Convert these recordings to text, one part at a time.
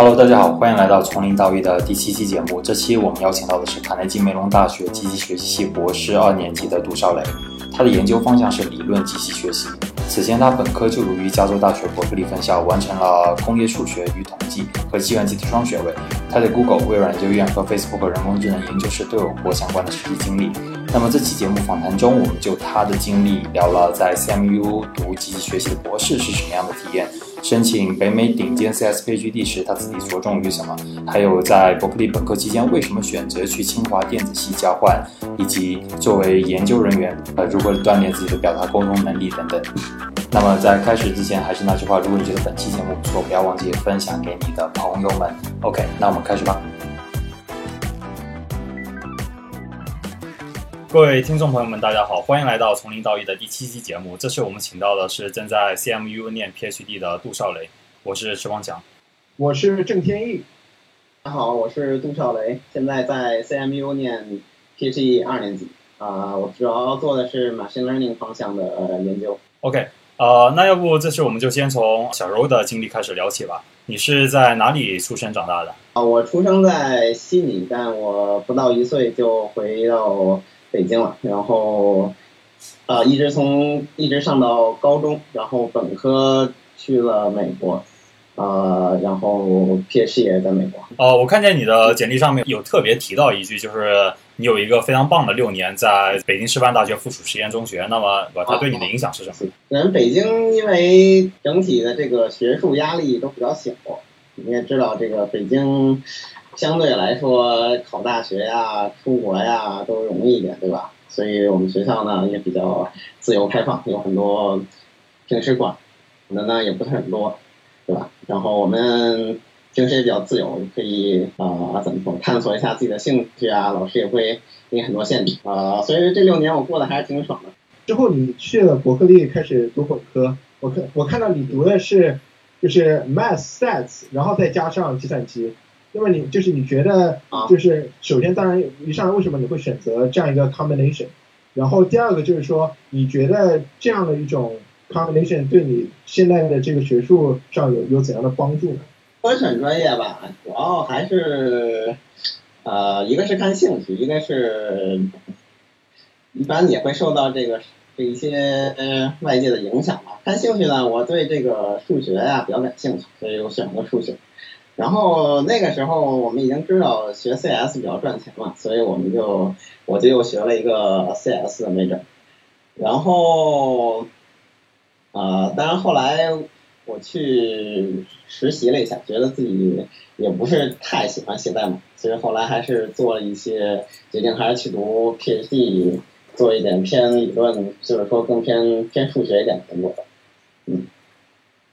Hello，大家好，欢迎来到从零到一的第七期节目。这期我们邀请到的是卡内基梅隆大学机器学习系博士二年级的杜少雷，他的研究方向是理论机器学习。此前他本科就读于加州大学伯克利分校，完成了工业数学与统计和计算机的双学位。他在 Google、微软研究院和 Facebook 人工智能研究室都有过相关的实习经历。那么这期节目访谈中，我们就他的经历聊了在 CMU 读机器学习的博士是什么样的体验，申请北美顶尖 CS PhD 时他自己着重于什么，还有在伯克利本科期间为什么选择去清华电子系交换，以及作为研究人员呃如何锻炼自己的表达沟通能力等等。那么在开始之前，还是那句话，如果你觉得本期节目不错，不要忘记分享给你的朋友们。OK，那我们开始吧。各位听众朋友们，大家好，欢迎来到从零到一的第七期节目。这次我们请到的是正在 CMU 念 PhD 的杜少雷，我是池光强，我是郑天意。大家好，我是杜少雷，现在在 CMU 念 PhD 二年级啊、我主要做的是 machine learning 方向的呃研究。OK，呃，那要不这次我们就先从小时候的经历开始聊起吧。你是在哪里出生长大的？啊、我出生在悉尼，但我不到一岁就回到北京了，然后啊、一直从一直上到高中，然后本科去了美国，呃，然后 PhD 也在美国。呃，我看见你的简历上面有特别提到一句，就是你有一个非常棒的六年在北京师范大学附属实验中学。那么，呃它对你的影响是什么？人北京因为整体的这个学术压力都比较小，你也知道这个北京相对来说考大学呀、出国呀都容易一点，对吧？所以我们学校呢也比较自由开放，有很多平时管的呢也不是很多，对吧？然后我们平时也比较自由，可以啊、呃怎么说，探索一下自己的兴趣啊，老师也会给你很多限制啊、所以这六年我过得还是挺爽的。之后你去了伯克利开始读本科，我看我看到你读的是就是 Math Stats，然后再加上计算机。那么你就是你觉得啊就是首先当然一上来为什么你会选择这样一个 combination？然后第二个就是说你觉得这样的一种 combination 对你现在的这个学术上有有怎样的帮助呢？我选专业吧，主要还是呃，一个是看兴趣，一个是一般也会受到这个这一些呃外界的影响吧。看兴趣呢，我对这个数学呀、比较感兴趣，所以我选择数学。然后那个时候我们已经知道学 CS 比较赚钱嘛，所以我们就我就又学了一个 CS 的没整。然后呃，当然后来我去实习了一下，觉得自己也不是太喜欢写代码，所以后来还是做了一些决定，还是去读 PhD，做一点偏理论，就是说更偏偏数学一点的工作吧。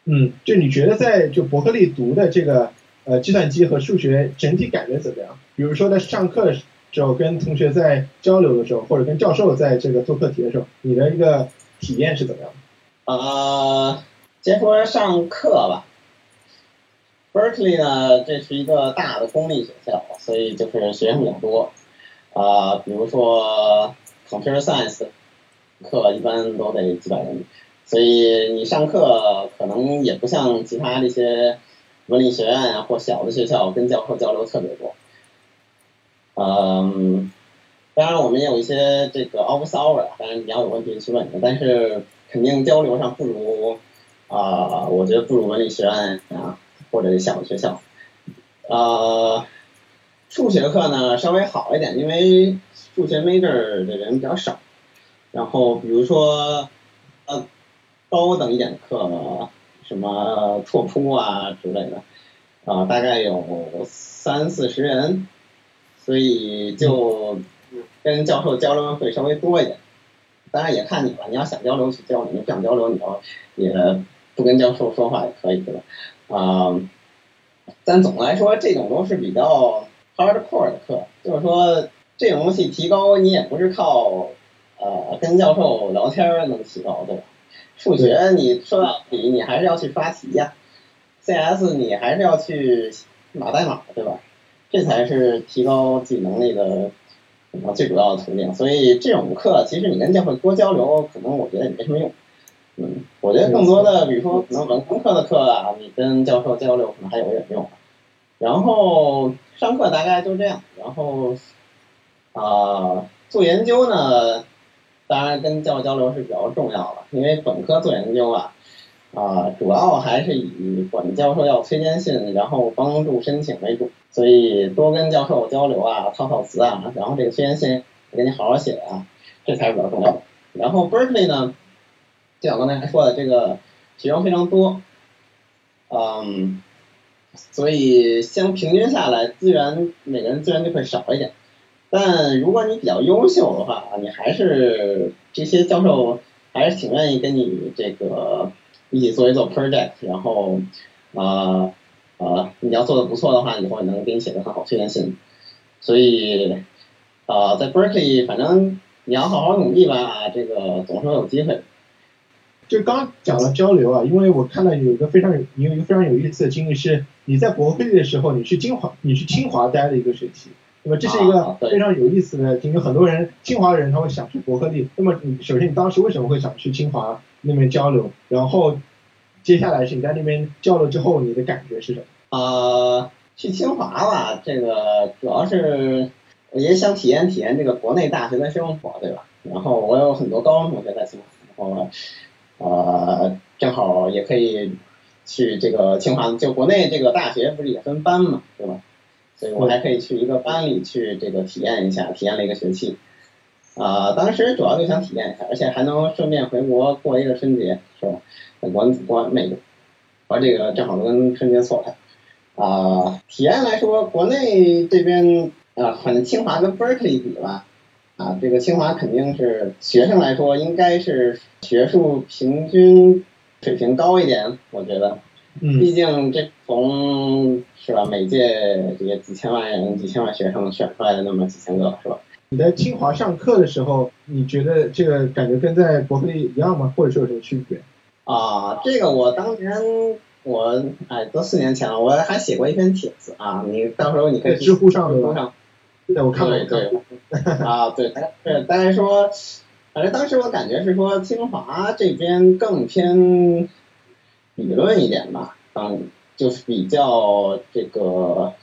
嗯，就你觉得在就伯克利读的这个呃计算机和数学整体感觉怎么样？比如说在上课的时候跟同学在交流的时候，或者跟教授在这个做课题的时候，你的一个体验是怎么样的？呃，先说上课吧。Berkeley 呢，这是一个大的公立学校，所以就是学生比较多。啊、比如说 Computer Science 课一般都得几百人，所以你上课可能也不像其他那些文理学院啊或小的学校跟教授交流特别多。嗯，当然我们也有一些这个 office hour，当然你要有问题去问，但是肯定交流上不如啊、我觉得不如文理学院啊或者小的学校。呃，数学课呢稍微好一点，因为数学 major 的人比较少。然后比如说呃高等一点的课，什么拓扑啊之类的，啊、大概有三四十人，所以就跟教授交流会稍微多一点。当然也看你了，你要想交流去交流，你不想交流，你要也不跟教授说话也可以，对吧？啊、但总的来说，这种都是比较 hardcore 的课，就是说这种东西提高你也不是靠呃跟教授聊天能提高，对吧？数学你说到底你还是要去刷题呀、CS 你还是要去码代码，对吧？这才是提高自己能力的最主要的途径。所以这种课其实你跟教授多交流，可能我觉得也没什么用。嗯，我觉得更多的，比如说可能文科的课啊，你跟教授交流可能还有点用。然后上课大概就这样，然后啊做研究呢，当然跟教授交流是比较重要的，因为本科做研究啊啊主要还是以管教授要推荐信，然后帮助申请为主，所以多跟教授交流啊，套套词啊，然后这个推荐信给你好好写啊，这才是比较重要的。然后 Berkeley 呢，就像刚才说的，这个学生非常多，嗯。所以相平均下来，资源每个人资源就会少一点。但如果你比较优秀的话，你还是这些教授还是挺愿意跟你这个一起做一做 project，然后啊啊你要做的不错的话，以后也能给你写个很好推荐信。所以啊在 Berkeley，反正你要好好努力吧，这个总是有机会。就刚讲了交流啊，因为我看到有一个非常有你有一个非常有意思的经历是，你在伯克利的时候，你去清华，你去清华待了一个学期，那么这是一个非常有意思的经历。很多人清华的人他会想去伯克利，那么你首先你当时为什么会想去清华那边交流？然后接下来是你在那边交流之后，你的感觉是什么？呃，去清华吧，这个主要是也想体验体验这个国内大学的生活，对吧？然后我有很多高中同学在清华，然后。呃，正好也可以去这个清华，就国内这个大学不是也分班嘛，对吧？所以我还可以去一个班里去这个体验一下，体验了一个学期。啊，当时主要就想体验一下，而且还能顺便回国过一个春节，是吧？国国美国，和这个正好跟春节错开。啊，体验来说，国内这边啊，反正清华跟 Berkeley 比吧。啊，这个清华肯定是学生来说，应该是学术平均水平高一点，我觉得。嗯。毕竟这从是吧，每届这些几千万人、几千万学生选出来的那么几千个，是吧？你在清华上课的时候，你觉得这个感觉跟在伯克利一样吗？或者说有什么区别？啊，这个我当年我哎，都四年前了，我还写过一篇帖子啊，你到时候你可以知乎上知乎上。对，我看对对啊，对，对，大家说，反正当时我感觉是说清华这边更偏理论一点吧，嗯，就是比较这个，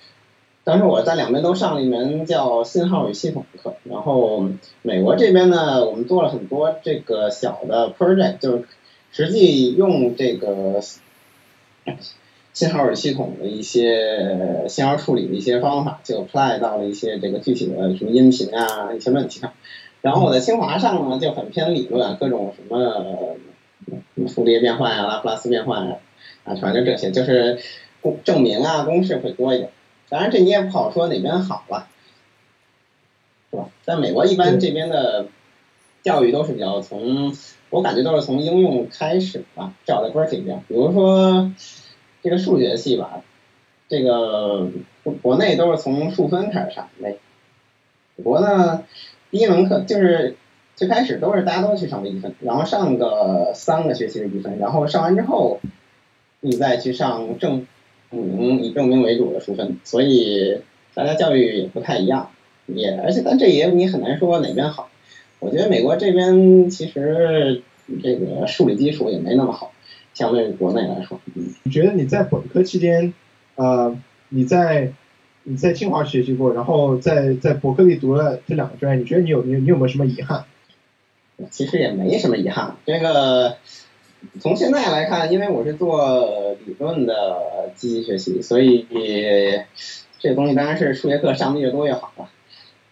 当时我在两边都上了一门叫信号与系统课，然后美国这边呢，我们做了很多这个小的 project，就是实际用这个。信号与系统的一些信号处理的一些方法，就 apply 到了一些这个具体的什么音频啊一些问题上。然后我在清华上呢就很偏理论，各种什么蝴蝶变换啊、拉普拉斯变换啊，啊，反正这些就是公证明啊公式会多一点。当然这你也不好说哪边好了，是吧？在美国一般这边的教育都是比较从，我感觉都是从应用开始吧，至少在 Berkeley 边，比如说。这个数学系吧，这个国内都是从数分开始上的。美国呢，第一门课就是最开始都是大家都去上微积分，然后上个三个学期的微积分，然后上完之后，你再去上证明以证明为主的书分，所以大家教育也不太一样，也而且但这也你很难说哪边好。我觉得美国这边其实这个数理基础也没那么好。相对于国内来说，你觉得你在本科期间，呃，你在你在清华学习过，然后在在伯克利读了这两个专业，你觉得你有你你有没有什么遗憾？其实也没什么遗憾，这个从现在来看，因为我是做理论的机器学习，所以这个东西当然是数学课上的越多越好了。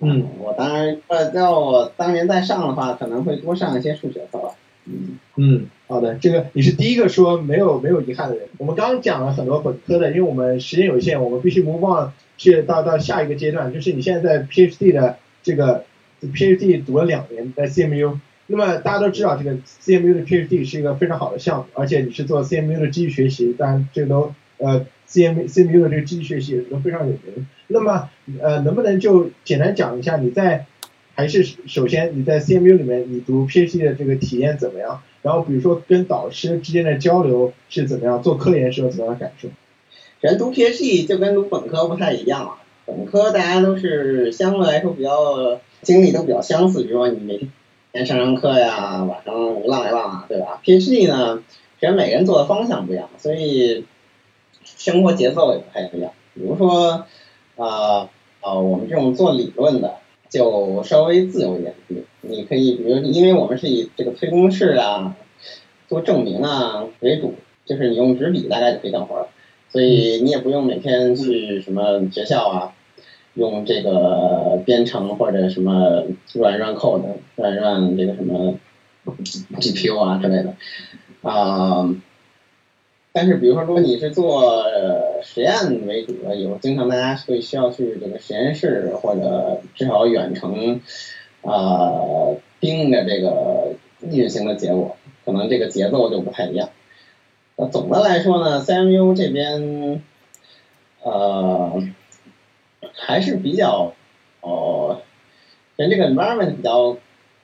嗯，我当然要我当年再上的话，可能会多上一些数学课吧。嗯嗯，好的，这个你是第一个说没有没有遗憾的人。我们刚刚讲了很多本科的，因为我们时间有限，我们必须 move on 去到到下一个阶段，就是你现在在 PhD 的这个 PhD 读了两年在 CMU，那么大家都知道这个 CMU 的 PhD 是一个非常好的项目，而且你是做 CMU 的机器学习，当然这都呃 CM CMU 的这个机器学习也都非常有名。那么呃能不能就简单讲一下你在？还是首先你在 CMU 里面你读 PhD 的这个体验怎么样？然后比如说跟导师之间的交流是怎么样？做科研时候怎么样的感受？人读 PhD 就跟读本科不太一样啊。本科大家都是相对来说比较经历都比较相似，比如说你每天先上上课呀，晚上浪一浪啊，对吧？PhD 呢，其实每个人做的方向不一样，所以生活节奏也不太一样。比如说，啊啊，我们这种做理论的就稍微自由一点，你可以，比如因为我们是以这个推公式啊、做证明啊为主，就是你用纸笔大概就可以干活了，所以你也不用每天去什么学校啊。用这个编程或者什么软软 code 软软这个什么 GPU 啊之类的啊，但是比如说如果你是做实验为主的，有经常大家会需要去这个实验室或者至少远程啊盯着这个运行的结果，可能这个节奏就不太一样。那总的来说呢，CMU 这边呃。还是比较哦，跟这个 environment 比较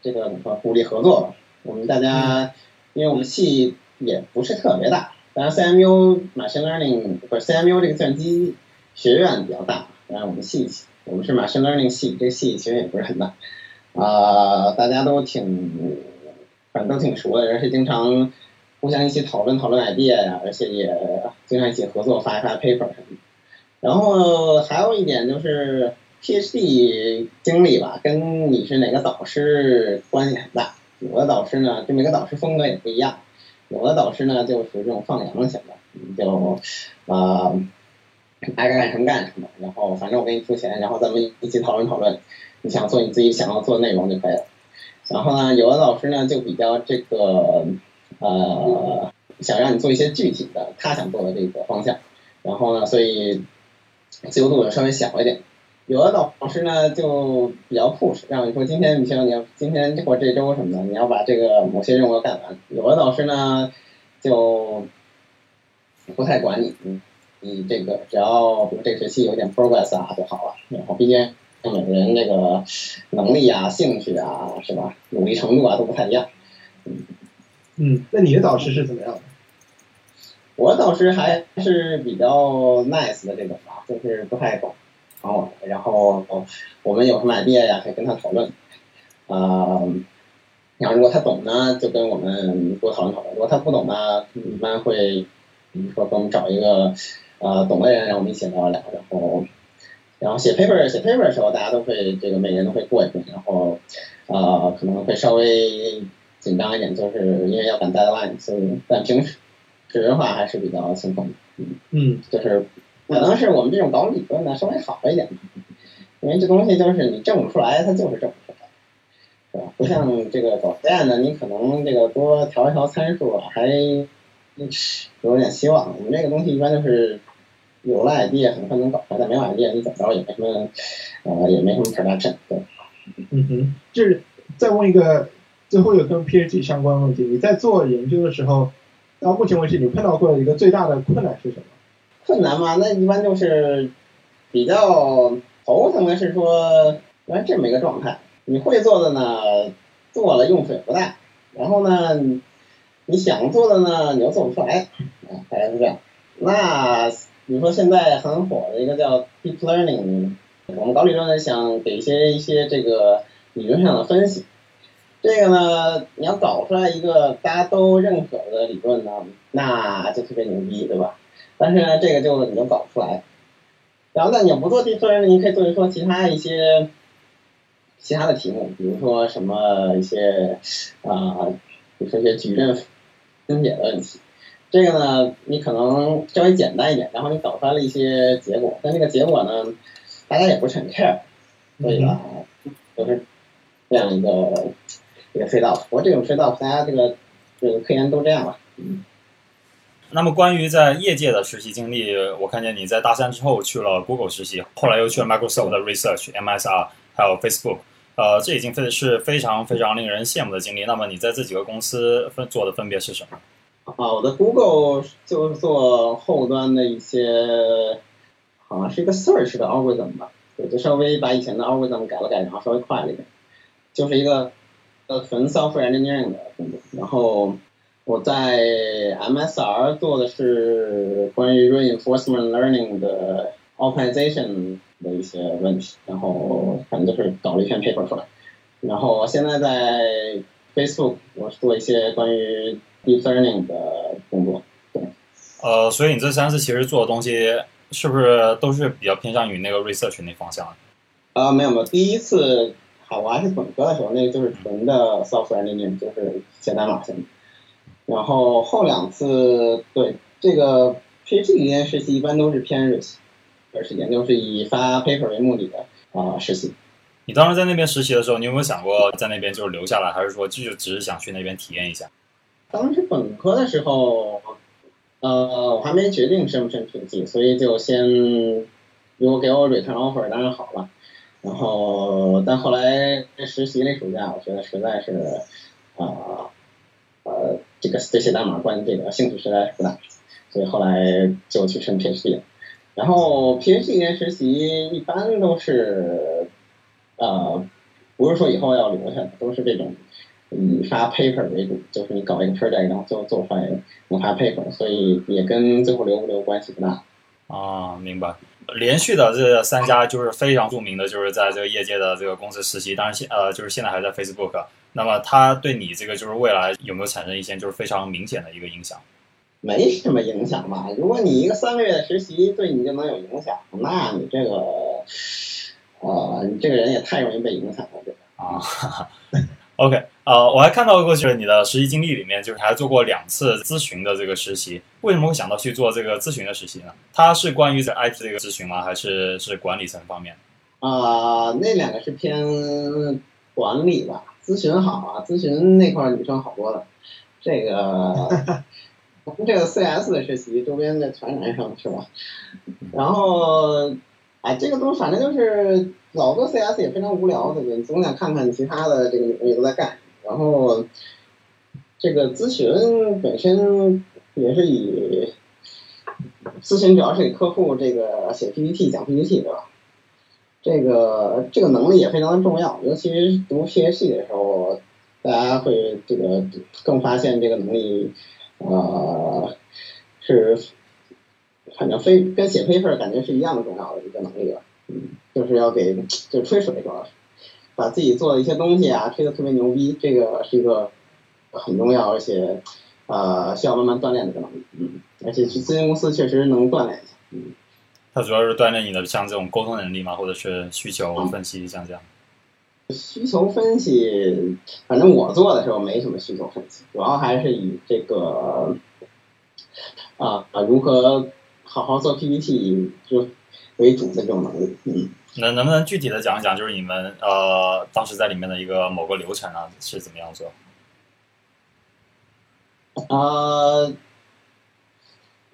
这个怎么说鼓励合作吧。我们大家，因为我们系也不是特别大，当然 CMU machine learning 不是 CMU 这个计算机学院比较大，当然我们系我们是 machine learning 系，这个系其实也不是很大啊，大家都挺反正都挺熟的，而且经常互相一起讨论讨论 idea 呀，而且也经常一起合作发一发 paper 什么的。然后还有一点就是 PhD 经历吧，跟你是哪个导师关系很大。有的导师呢，就每个导师风格也不一样。有的导师呢，就属于这种放羊型的，就啊爱干什么干什么。然后反正我给你出钱，然后咱们一起讨论讨论，你想做你自己想要做的内容就可以了。然后呢，有的老师呢就比较这个呃，想让你做一些具体的他想做的这个方向。然后呢，所以。自由度也稍微小一点，有的导师呢就比较 push，让你说今天你需要你要今天或这周什么的，你要把这个某些任务要干完。有的导师呢就不太管你，你这个只要比如这学期有点 progress 啊就好了。然后毕竟每个人这个能力啊、兴趣啊是吧，努力程度啊都不太一样。嗯，那你的导师是怎么样的？我导师还是比较 nice 的这种吧，就是不太管我，然后我们有什么 idea 呀，可以跟他讨论，啊，然后如果他懂呢，就跟我们多讨论讨论；如果他不懂呢，一般会，比如说给我们找一个呃懂的人，让我们一起聊聊，然后，然后写 paper 写 paper 的时候，大家都会这个每人都会过一遍，然后啊可能会稍微紧张一点，就是因为要赶 deadline，所以但平时。说实话还是比较轻松的，嗯嗯，就是可能是我们这种搞理论的稍微好一点，因为这东西就是你证不出来，它就是证不出来，是吧？不像这个搞实验的，你可能这个多调一调参数还有点希望。我们这个东西一般就是有了 idea 很快能搞出来，但没有 idea 你怎么着也没什么，呃，也没什么 production。对，嗯哼，就是再问一个最后一个跟 PhD 相关问题，你在做研究的时候。到目前为止，你碰到过的一个最大的困难是什么？困难嘛，那一般就是比较头疼的是说，完这么一个状态，你会做的呢，做了用处也不大，然后呢，你想做的呢，你又做不出来，啊大概是这样。那比如说现在很火的一个叫 deep learning，我们搞理论的想给一些一些这个理论上的分析。这个呢，你要搞出来一个大家都认可的理论呢，那就特别牛逼，对吧？但是呢，这个就你就搞不出来。然后，呢你不做地推呢，你可以做一说其他一些其他的题目，比如说什么一些啊，比如说一些矩阵分解的问题。这个呢，你可能稍微简单一点，然后你搞出来了一些结果，但这个结果呢，大家也不是很 care，所以呢，就是这样一个。这个隧道，不过这种隧道，大家这个这个科研都这样吧。嗯。那么关于在业界的实习经历，我看见你在大三之后去了 Google 实习，后来又去了 Microsoft 的 Research、MSR，还有 Facebook。呃，这已经非是非常非常令人羡慕的经历。那么你在这几个公司分做的分别是什么？啊，我的 Google 就是做后端的一些，好像是一个 search 的 algorithm 吧，对，就稍微把以前的 algorithm 改了改，然后稍微快了一点，就是一个。呃，纯 software engineering 的工作，然后我在 MSR 做的是关于 reinforcement learning 的 optimization 的一些问题，然后反正就是搞了一篇 paper 出来，然后现在在 Facebook 我是做一些关于 deep learning 的工作，对。呃，所以你这三次其实做的东西是不是都是比较偏向于那个 research 那方向？呃，没有没有，第一次好我还是本科的时候，那个就是纯的 software engineering，就是写代码型。然后后两次对这个 PhD 期间实习一般都是偏 research 时间，就是以发 paper 为目的的啊实习。你当时在那边实习的时候，你有没有想过在那边就是留下来，还是说就只是想去那边体验一下？当时本科的时候，呃，我还没决定申不申 PhD，所以就先如果给我 return offer 当然好了。然后但后来在实习那暑假，我觉得实在是啊呃这个这些代码关于这个兴趣实在是不大，所以后来就去申 PhD 了。然后 PhD 年实习一般都是。呃，不是说以后要留下的，都是这种以发 paper 为主，就是你搞一个 project，然后最后做出来能发 paper，所以也跟最后留不留关系不大。啊，明白。连续的这三家就是非常著名的，就是在这个业界的这个公司实习，当然现呃就是现在还在 Facebook。那么它对你这个就是未来有没有产生一些就是非常明显的一个影响？没什么影响吧。如果你一个三个月的实习对你就能有影响，那你这个。啊，你这个人也太容易被影响了，对吧？啊，OK，呃，我还看到过，就是你的实习经历里面，就是还做过两次咨询的这个实习。为什么会想到去做这个咨询的实习呢？它是关于在 IT 这个咨询吗？还是是管理层方面？啊，那两个是偏管理吧。咨询好啊，咨询那块女生好多了。这个 我们这个 CS 的实习，周边的全男生是吧？然后。哎，这个东西反正就是老做 CS 也非常无聊，对不对？总想看看其他的这个领域都在干。然后这个咨询本身也是以咨询主要是给客户这个写 PPT 讲 PPT 对吧？这个这个能力也非常的重要，尤其是读 PhD 的时候，大家会这个更发现这个能力呃是。反正非跟写 paper 感觉是一样的重要的一个能力吧，嗯，就是要给就吹水主要是，把自己做的一些东西啊吹得特别牛逼，这个是一个很重要而且呃需要慢慢锻炼的一个能力，嗯，而且去咨询公司确实能锻炼一下，嗯。它主要是锻炼你的像这种沟通能力嘛，或者是需求分析像这样。需求分析，反正我做的时候没什么需求分析，主要还是以这个啊啊如何。好好做 PPT 就为主的这种能力，嗯，能能不能具体的讲一讲，就是你们呃当时在里面的一个某个流程啊是怎么样做？呃，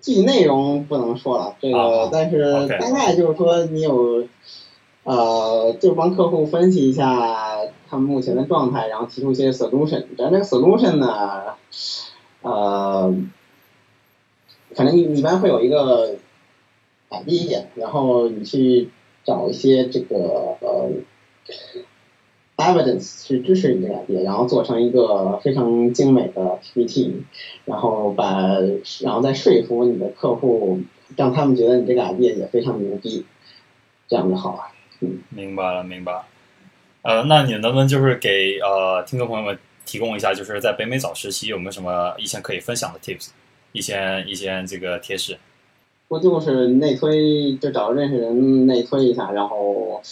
具体内容不能说了，这个，但是大概就是说你有呃，就帮客户分析一下他们目前的状态，然后提出一些 solution，但这个 solution 呢，呃。反正你一般会有一个啊第一点，然后你去找一些这个呃 evidence 去支持你这个 idea，然后做成一个非常精美的 PPT，然后把然后再说服你的客户，让他们觉得你这个 idea 也非常牛逼，这样就好了。嗯，明白了，明白了。呃，那你能不能就是给呃听众朋友们提供一下，就是在北美找实习有没有什么一些可以分享的 tips？一些一些这个贴士，不就是内推，就找认识人内推一下，然后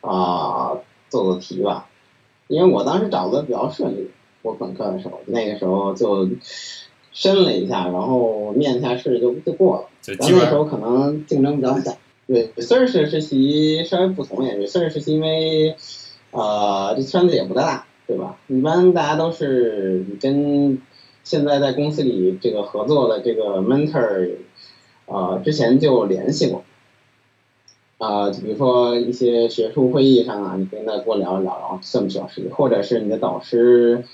啊做做题吧。因为我当时找的比较顺利，我本科的时候，那个时候就申了一下，然后面一下试就就过了。然后那时候可能竞争比较小。对，research 实习稍微不同一点，research 实习因为呃这圈子也不大，对吧？一般大家都是跟。现在在公司里这个合作的这个 mentor，啊，之前就联系过，啊，比如说一些学术会议上啊，你跟他多聊一聊，然后算不需要实习，或者是你的导师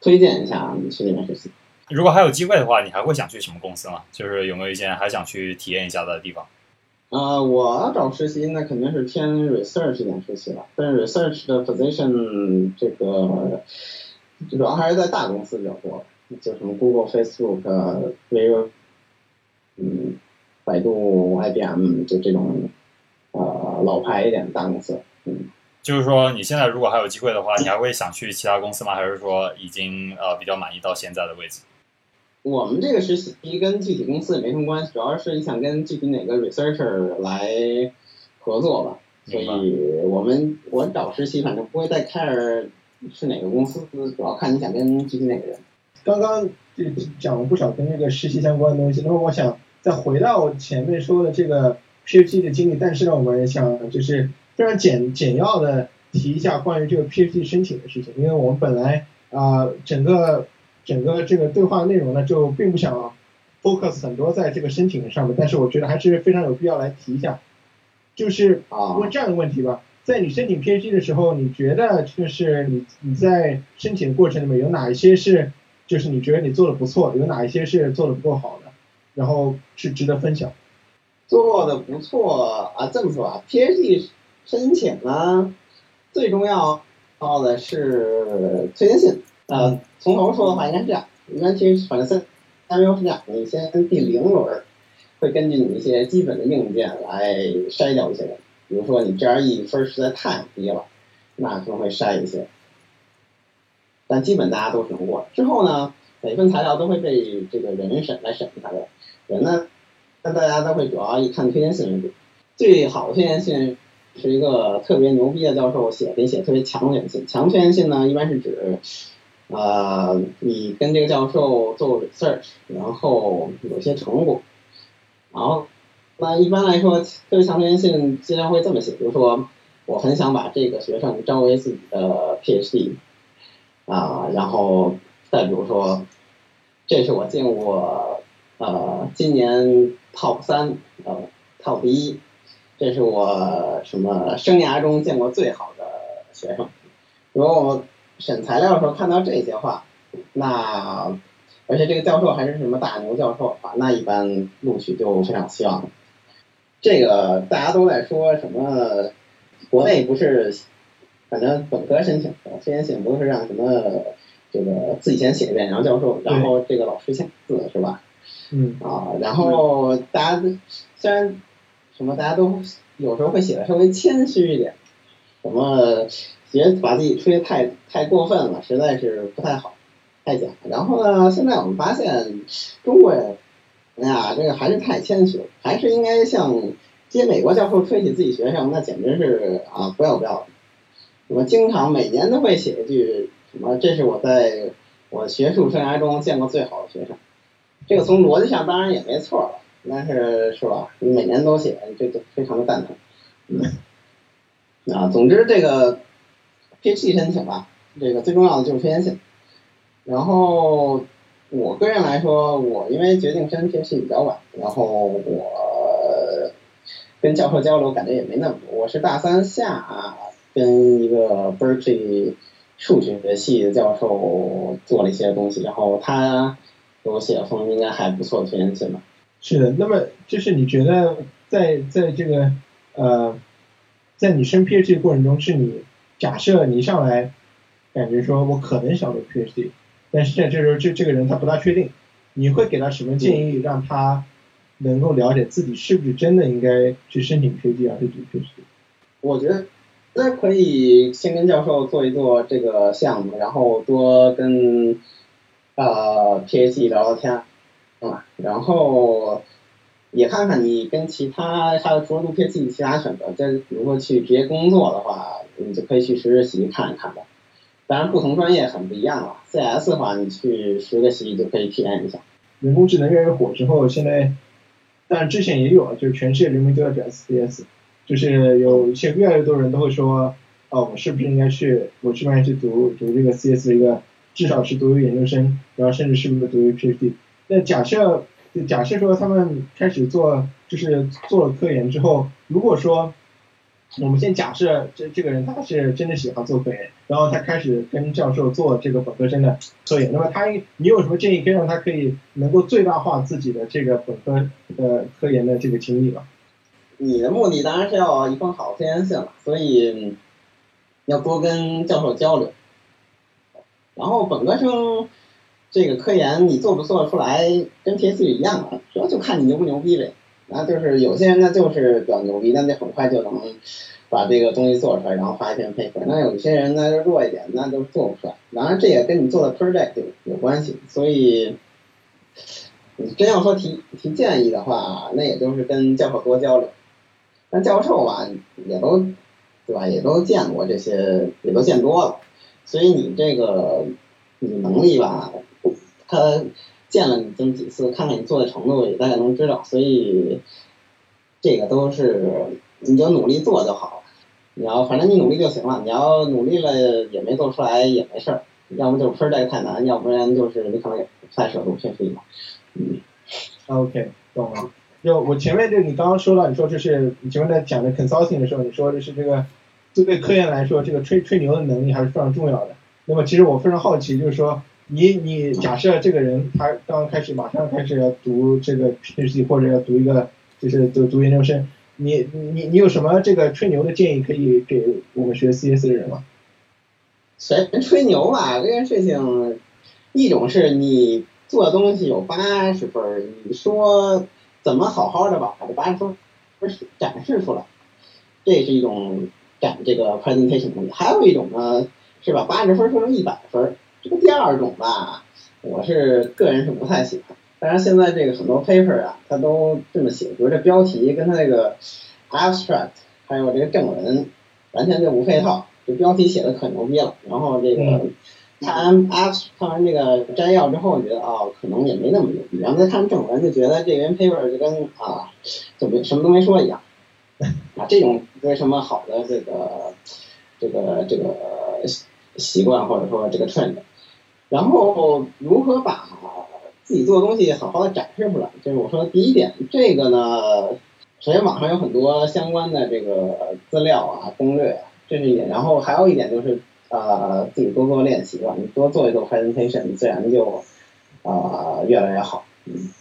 推荐一下你去那边实习。如果还有机会的话，你还会想去什么公司吗？就是有没有一些还想去体验一下的地方？啊，我找实习那肯定是偏 research 一点实习了，但是 research 的 position 这个。主要还是在大公司比较多，就什么 Google、Facebook、微软，嗯，百度、IBM，就这种呃老牌一点的大公司，嗯。就是说，你现在如果还有机会的话，你还会想去其他公司吗？还是说已经呃比较满意到现在的位置？我们这个实习跟具体公司也没什么关系，主要是你想跟具体哪个 researcher 来合作吧。所以我们我找实习反正不会再 care 是哪个公司，主要看你想跟具体哪个人。刚刚就讲了不少跟这个实习相关的东西，那么我想再回到前面说的这个 PhD 的经历，但是呢，我们想就是非常简简要的提一下关于这个 PhD 申请的事情，因为我们本来啊整个整个这个对话内容呢就并不想 focus 很多在这个申请上面，但是我觉得还是非常有必要来提一下，就是问这样一个问题吧，在你申请 PhD 的时候，你觉得就是你你在申请的过程里面有哪一些是就是你觉得你做的不错，有哪一些是做的不够好的，然后是值得分享。做的不错啊，这么说啊，PhD 申请呢，最重要要的是推荐信。呃，从头说的话应该是这样，一般其实反正三三标是这样，你先第零轮会根据你一些基本的硬件来筛掉一些人，比如说你 GRE 分实在太低了，那可能会筛一些。但基本大家都是能过。之后呢，每份材料都会被这个人审来审查的。人呢，那大家都会主要以看推荐信为主。最好的推荐信是一个特别牛逼的教授写，给写特别强的推荐信。强推荐信呢，一般是指，呃，你跟这个教授做 research，然后有些成果。然后，那一般来说，特别强推荐信经常会这么写，比如说，我很想把这个学生招为自己的 PhD。啊，然后再比如说，这是我见过呃今年 top 三呃 top 一，这是我什么生涯中见过最好的学生。如果我审材料的时候看到这些话，那而且这个教授还是什么大牛教授啊，那一般录取就非常希望。这个大家都在说什么？国内不是？反正本科申请推荐信不是让什么这个自己先写一遍，然后教授，然后这个老师签字是吧？嗯。啊，然后大家虽然什么大家都有时候会写的稍微谦虚一点，什么觉得把自己吹得太太过分了，实在是不太好，太假。然后呢，现在我们发现中国人哎呀，这个还是太谦虚了，还是应该像接美国教授吹起自己学生，那简直是啊不要不要的。我经常每年都会写一句什么，这是我在我学术生涯中见过最好的学生。这个从逻辑上当然也没错了，但是是吧？你每年都写，这就非常的蛋疼。啊，总之这个 PhD 申请吧，这个最重要的就是推荐信。然后我个人来说，我因为决定申 PhD 比较晚，然后我跟教授交流感觉也没那么多。我是大三下。跟一个 Berkeley 数学系的教授做了一些东西，然后他给我写了封应该还不错的推荐信吧。是的，那么就是你觉得在在这个呃，在你升 PhD 过程中，是你假设你上来感觉说我可能想读 PhD，但是在这时候这这个人他不大确定，你会给他什么建议，让他能够了解自己是不是真的应该去申请 PhD 还是读 PhD？我觉得。那可以先跟教授做一做这个项目，然后多跟呃 PhD 聊聊天，啊，然后也看看你跟其他他的除了读 PhD 其他选择，再比如说去直接工作的话，你就可以去实习看一看吧。当然不同专业很不一样了，CS 的话你去实个习就可以体验一下。人工智能越来越火之后，现在，但之前也有，就是全世界人民都要讲 CS。就是有一些越来越多人都会说，哦，我是不是应该去，我是不是应该去读读这个 CS 一个，至少是读一个研究生，然后甚至是不是读一个 PhD？那假设，假设说他们开始做，就是做了科研之后，如果说，我们先假设这这个人他是真的喜欢做科研，然后他开始跟教授做这个本科生的科研，那么他你有什么建议可以让他可以能够最大化自己的这个本科的科研的这个经历吗？你的目的当然是要一份好的推荐信了，所以要多跟教授交流。然后本科生这个科研你做不做得出来，跟 PhD 一样的，主要就看你牛不牛逼呗。那就是有些人呢就是比较牛逼，那就很快就能把这个东西做出来，然后发一篇 paper。那有些人呢就弱一点，那就做不出来。当然这也跟你做的 project 有有关系，所以你真要说提提建议的话，那也就是跟教授多交流。但教授吧，也都对吧？也都见过这些，也都见多了，所以你这个你能力吧，他见了你这么几次，看看你做的程度，也大概能知道。所以这个都是你就努力做就好。你要反正你努力就行了，你要努力了也没做出来也没事儿，要么就是分儿带太难，要不然就是你可能也不太舍得偏废了。嗯，OK，懂了。就我前面就你刚刚说了，你说这是你前面在讲的 consulting 的时候，你说的是这个，就对科研来说，这个吹吹牛的能力还是非常重要的。那么其实我非常好奇，就是说你你假设这个人他刚开始马上开始要读这个 PhD 或者要读一个就是读读研究生，你你你有什么这个吹牛的建议可以给我们学 CS 的人吗？谁吹牛吧，这件事情，一种是你。做东西有八十分，你说怎么好好的把这八十分展示出来？这是一种展这个 presentation 能力。还有一种呢，是把八十分说成一百分。这个第二种吧，我是个人是不太喜欢。当然现在这个很多 paper 啊，它都这么写，比如这标题跟它这个 abstract 还有这个正文完全就不配套。这标题写的可牛逼了，然后这个。看完 abs 看完这个摘要之后，觉得啊，可能也没那么牛逼。然后再看正文，就觉得这篇 paper 就跟啊，就没什么都没说一样。啊，这种为什么好的这个这个这个习惯或者说这个 trend，然后如何把自己做的东西好好的展示出来，就是我说的第一点，这个呢，首先网上有很多相关的这个资料啊、攻略，这是一点。然后还有一点就是。呃，自己多做练习吧，你多做一做 presentation，自然就呃越来越好。嗯，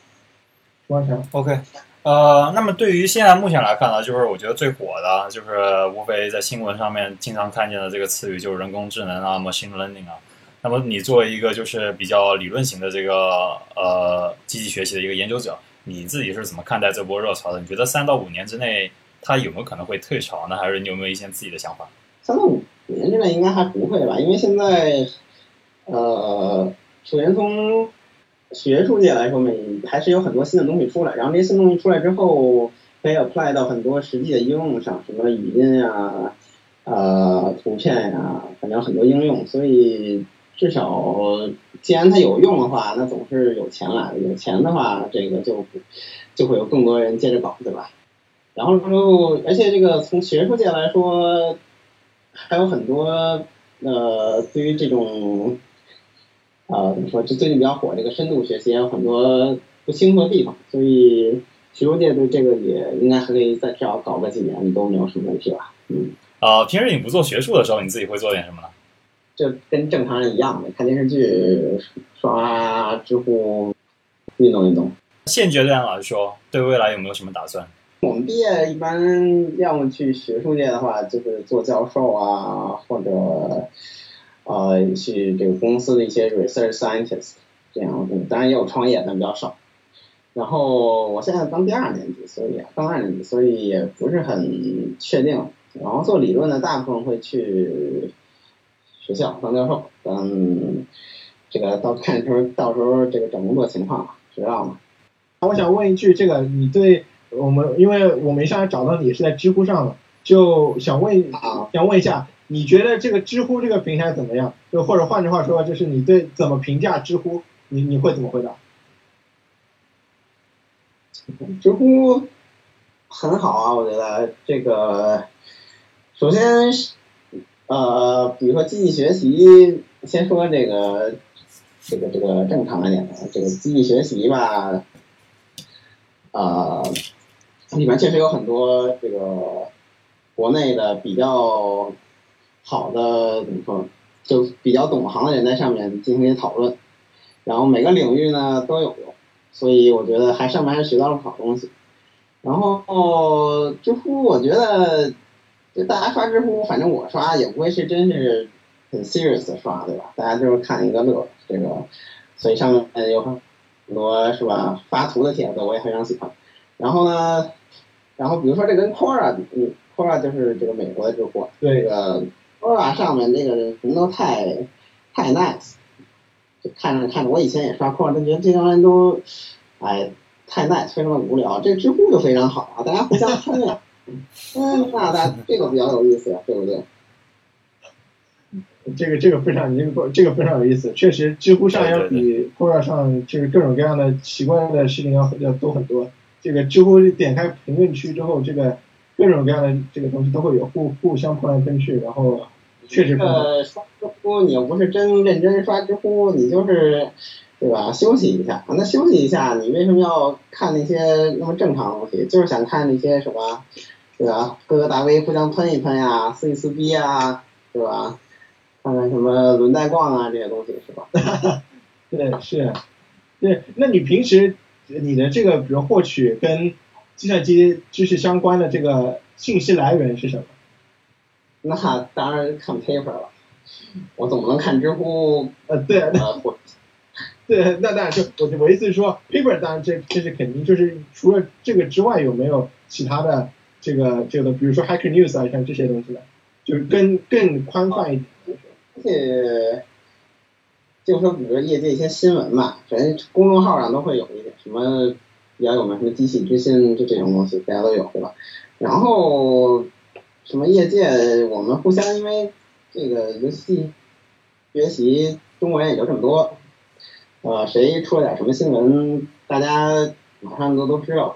完成。OK，呃，那么对于现在目前来看呢，就是我觉得最火的，就是无非在新闻上面经常看见的这个词语，就是人工智能啊，machine learning 啊。那么你作为一个就是比较理论型的这个呃机器学习的一个研究者，你自己是怎么看待这波热潮的？你觉得三到五年之内它有没有可能会退潮呢？还是你有没有一些自己的想法？三到五。年之内应该还不会吧，因为现在，呃，首先从学术界来说，每还是有很多新的东西出来，然后这些新东西出来之后，可以 apply 到很多实际的应用上，什么语音呀、呃，图片呀，反正很多应用，所以至少既然它有用的话，那总是有钱来的，有钱的话，这个就就会有更多人接着搞，对吧？然后后，而且这个从学术界来说。还有很多呃，对于这种呃怎么说，这最近比较火这个深度学习，有很多不清楚的地方，所以学术界对这个也应该还可以再至少搞个几年，都没有什么问题吧？嗯。啊，平时你不做学术的时候，你自己会做点什么呢？就跟正常人一样的，看电视剧、刷知乎、运动运动。现阶段来说，对未来有没有什么打算？我们毕业一般要么去学术界的话，就是做教授啊，或者呃去这个公司的一些 research scientist 这样。当然也有创业，但比较少。然后我现在刚第二年级，所以刚二年级，所以也不是很确定。然后做理论的大部分会去学校当教授，嗯，这个到看时候到时候这个找工作情况吧，知道吗？我想问一句，这个你对？我们因为我没上来找到你是在知乎上的，就想问想问一下，你觉得这个知乎这个平台怎么样？就或者换句话说，就是你对怎么评价知乎？你你会怎么回答？知乎很好啊，我觉得这个首先是呃，比如说机器学习，先说这个这个这个正常一点的这个机器学习吧，呃。里面确实有很多这个国内的比较好的怎么说，就比较懂行的人在上面进行一些讨论，然后每个领域呢都有，所以我觉得还上面还是学到了好东西。然后知乎，我觉得就大家刷知乎，反正我刷也不会是真是很 serious 的刷，对吧？大家就是看一个乐，这个，所以上面有很多是吧发图的帖子，我也非常喜欢。然后呢？然后比如说这跟 Quora，嗯，Quora 就是这个美国的知乎，这个 Quora 上面那个人都太太 nice，就看着看着，我以前也刷 Cora，，就觉得这帮人都，哎，太 nice，，非常的无聊。这知乎就非常好啊，大家互相喷呀，嗯，那那这个比较有意思，对不对？这个这个非常，这个这个非常有意思，确实，知乎上要比 Quora 上就是各种各样的奇怪的事情要要多很多。这个知乎点开评论区之后，这个各种各样的这个东西都会有互互相喷来喷去，然后确实。呃，刷知乎你又不是真认真刷知乎，你就是对吧？休息一下，那休息一下，你为什么要看那些那么正常的东西？就是想看那些什么，对吧？各个大 V 互相喷一喷呀，撕一撕逼啊，对吧？看看什么轮带逛啊这些东西是吧？对，是，对。那你平时你的这个，比如获取跟计算机知识相关的这个信息来源是什么？那当然看 paper 了。我总不能看知乎。呃，对。那我对，那当然就我我意思是说，paper 当然这这是肯定，就是除了这个之外，有没有其他的这个这个，比如说 Hacker News 啊，像这些东西的，就是更更宽泛一点。而且，就说比如说业界一些新闻嘛，反正公众号上都会有一些什么比较有名什么机器之心就这种东西，大家都有对吧？然后什么业界我们互相因为这个游戏学习，中国人也就这么多，呃，谁出了点什么新闻，大家马上都都知道。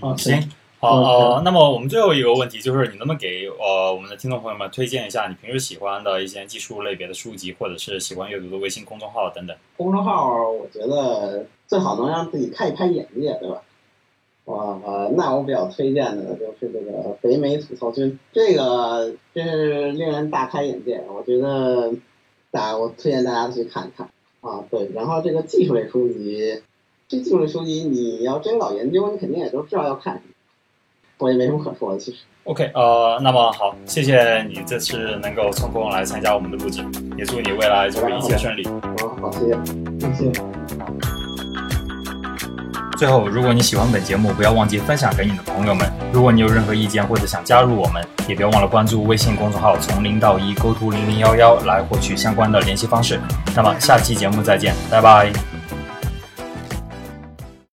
好，行。好呃，那么我们最后一个问题就是，你能不能给呃我们的听众朋友们推荐一下你平时喜欢的一些技术类别的书籍，或者是喜欢阅读的微信公众号等等？公众号我觉得最好能让自己开一开眼界，对吧？哇，那我比较推荐的就是这个北美吐槽君，这个真是令人大开眼界。我觉得大家我推荐大家去看一看啊。对，然后这个技术类书籍，这技术类书籍你要真搞研究，你肯定也都知道要看什么。我也没什么可说的，其实。OK，呃，那么好，谢谢你这次能够抽空来参加我们的录制，也祝你未来就是一切顺利。好，好，谢谢，谢谢。最后，如果你喜欢本节目，不要忘记分享给你的朋友们。如果你有任何意见或者想加入我们，也别忘了关注微信公众号“从零到一 ”，Go to 零零幺幺来获取相关的联系方式。那么下期节目再见，拜拜。